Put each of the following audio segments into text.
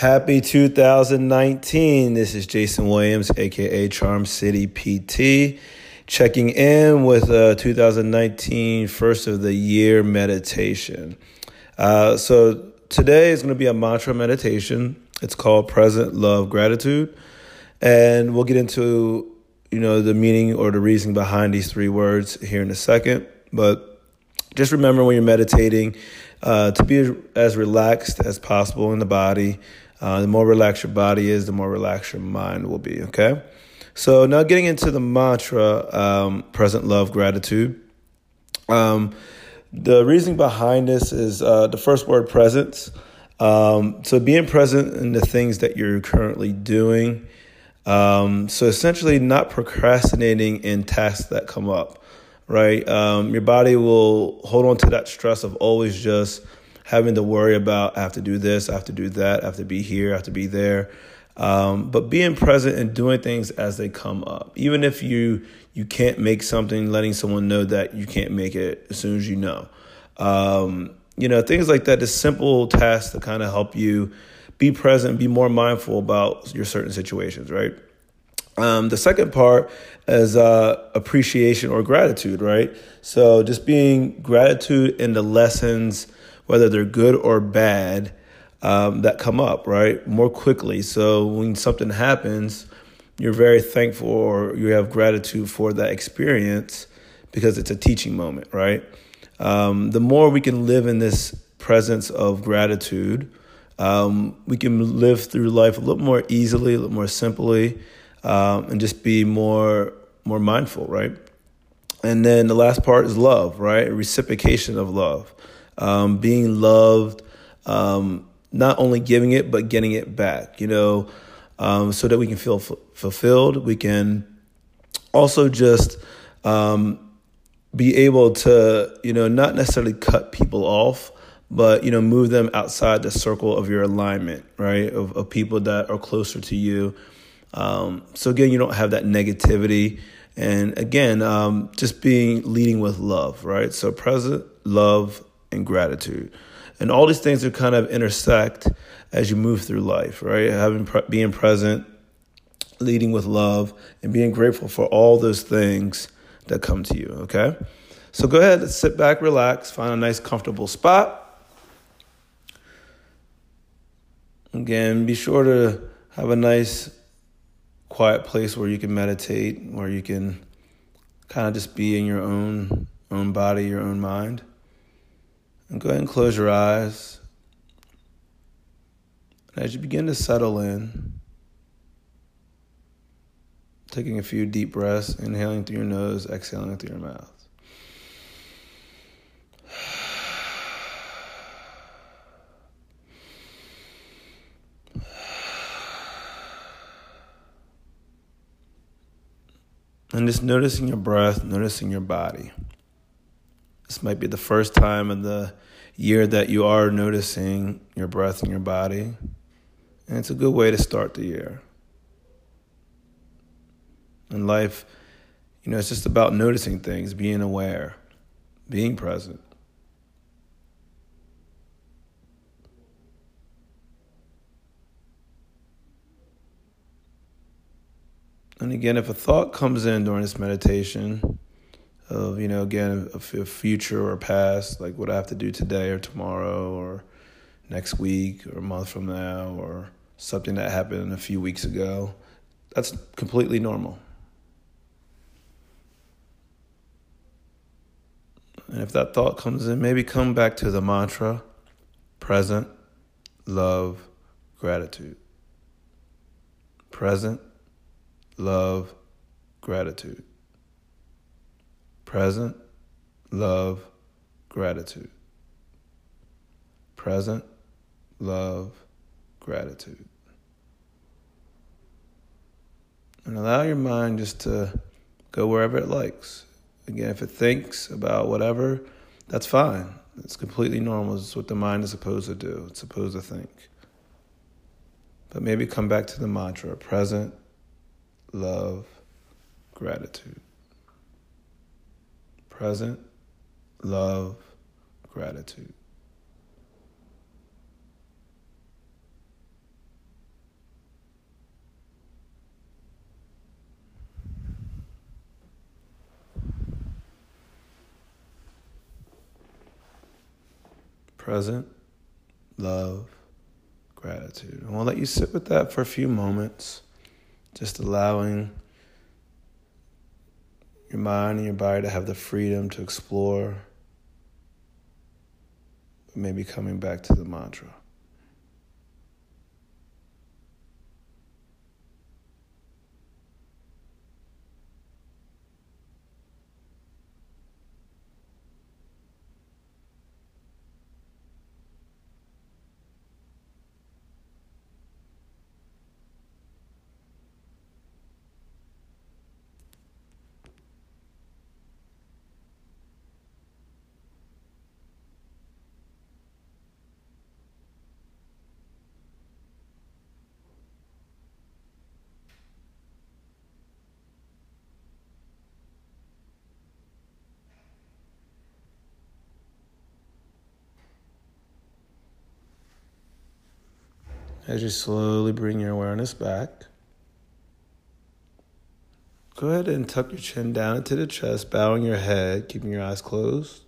Happy 2019. This is Jason Williams, aka Charm City PT, checking in with a 2019 first of the year meditation. Uh, so today is going to be a mantra meditation. It's called Present Love Gratitude. And we'll get into, you know, the meaning or the reason behind these three words here in a second. But just remember when you're meditating uh, to be as relaxed as possible in the body. Uh, the more relaxed your body is, the more relaxed your mind will be. Okay. So now getting into the mantra, um, present love, gratitude. Um, the reasoning behind this is uh, the first word, presence. Um, so being present in the things that you're currently doing. Um, so essentially, not procrastinating in tasks that come up, right? Um, your body will hold on to that stress of always just having to worry about I have to do this, I have to do that, I have to be here, I have to be there. Um, but being present and doing things as they come up, even if you you can't make something, letting someone know that you can't make it as soon as you know. Um, you know, things like that, just simple tasks to kind of help you be present, be more mindful about your certain situations, right? Um, the second part is uh, appreciation or gratitude, right? So just being gratitude in the lessons, whether they're good or bad, um, that come up, right? More quickly. So when something happens, you're very thankful or you have gratitude for that experience because it's a teaching moment, right? Um, the more we can live in this presence of gratitude, um, we can live through life a little more easily, a little more simply, um, and just be more more mindful, right? And then the last part is love, right? Reciprocation of love, um, being loved, um, not only giving it but getting it back. You know, um, so that we can feel f- fulfilled. We can also just um, be able to, you know, not necessarily cut people off, but you know, move them outside the circle of your alignment, right? Of, of people that are closer to you. Um, so again, you don't have that negativity, and again, um, just being leading with love, right? So present, love, and gratitude, and all these things are kind of intersect as you move through life, right? Having being present, leading with love, and being grateful for all those things that come to you. Okay, so go ahead, sit back, relax, find a nice, comfortable spot. Again, be sure to have a nice, quiet place where you can meditate, where you can kind of just be in your own own body, your own mind. And go ahead and close your eyes. And as you begin to settle in, taking a few deep breaths, inhaling through your nose, exhaling through your mouth. And just noticing your breath, noticing your body. This might be the first time in the year that you are noticing your breath and your body. And it's a good way to start the year. In life, you know, it's just about noticing things, being aware, being present. And again, if a thought comes in during this meditation of, you know, again, a, future or past, like what I have to do today or tomorrow or next week or a month from now or something that happened a few weeks ago, that's completely normal. And if that thought comes in, maybe come back to the mantra present, love, gratitude. Present, love, gratitude. Present, love, gratitude. Present, love, gratitude. And allow your mind just to go wherever it likes. Again, if it thinks about whatever, that's fine. It's completely normal. It's what the mind is supposed to do. It's supposed to think. But maybe come back to the mantra present, love, gratitude present, love, gratitude. Present, love, gratitude. And we'll let you sit with that for a few moments, just allowing your mind and your body to have the freedom to explore, maybe coming back to the mantra. As you slowly bring your awareness back, go ahead and tuck your chin down into the chest, bowing your head, keeping your eyes closed.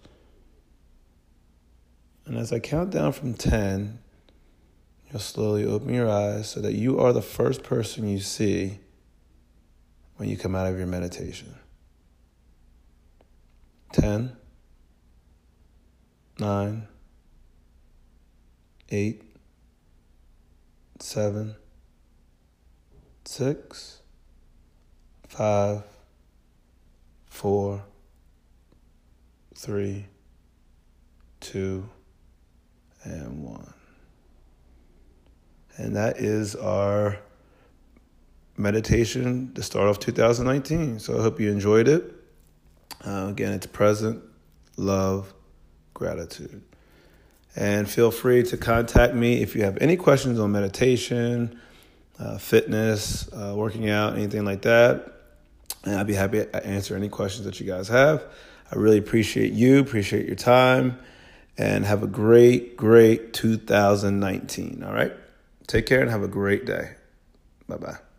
And as I count down from 10, you'll slowly open your eyes so that you are the first person you see when you come out of your meditation. 10, 9, 8, seven, six, five, four, three, two, and one. And that is our meditation to start off 2019. So I hope you enjoyed it. Uh, again, it's present, love, gratitude. And feel free to contact me if you have any questions on meditation, uh, fitness, uh, working out, anything like that. And I'd be happy to answer any questions that you guys have. I really appreciate you, appreciate your time, and have a great, great 2019. All right? Take care and have a great day. Bye bye.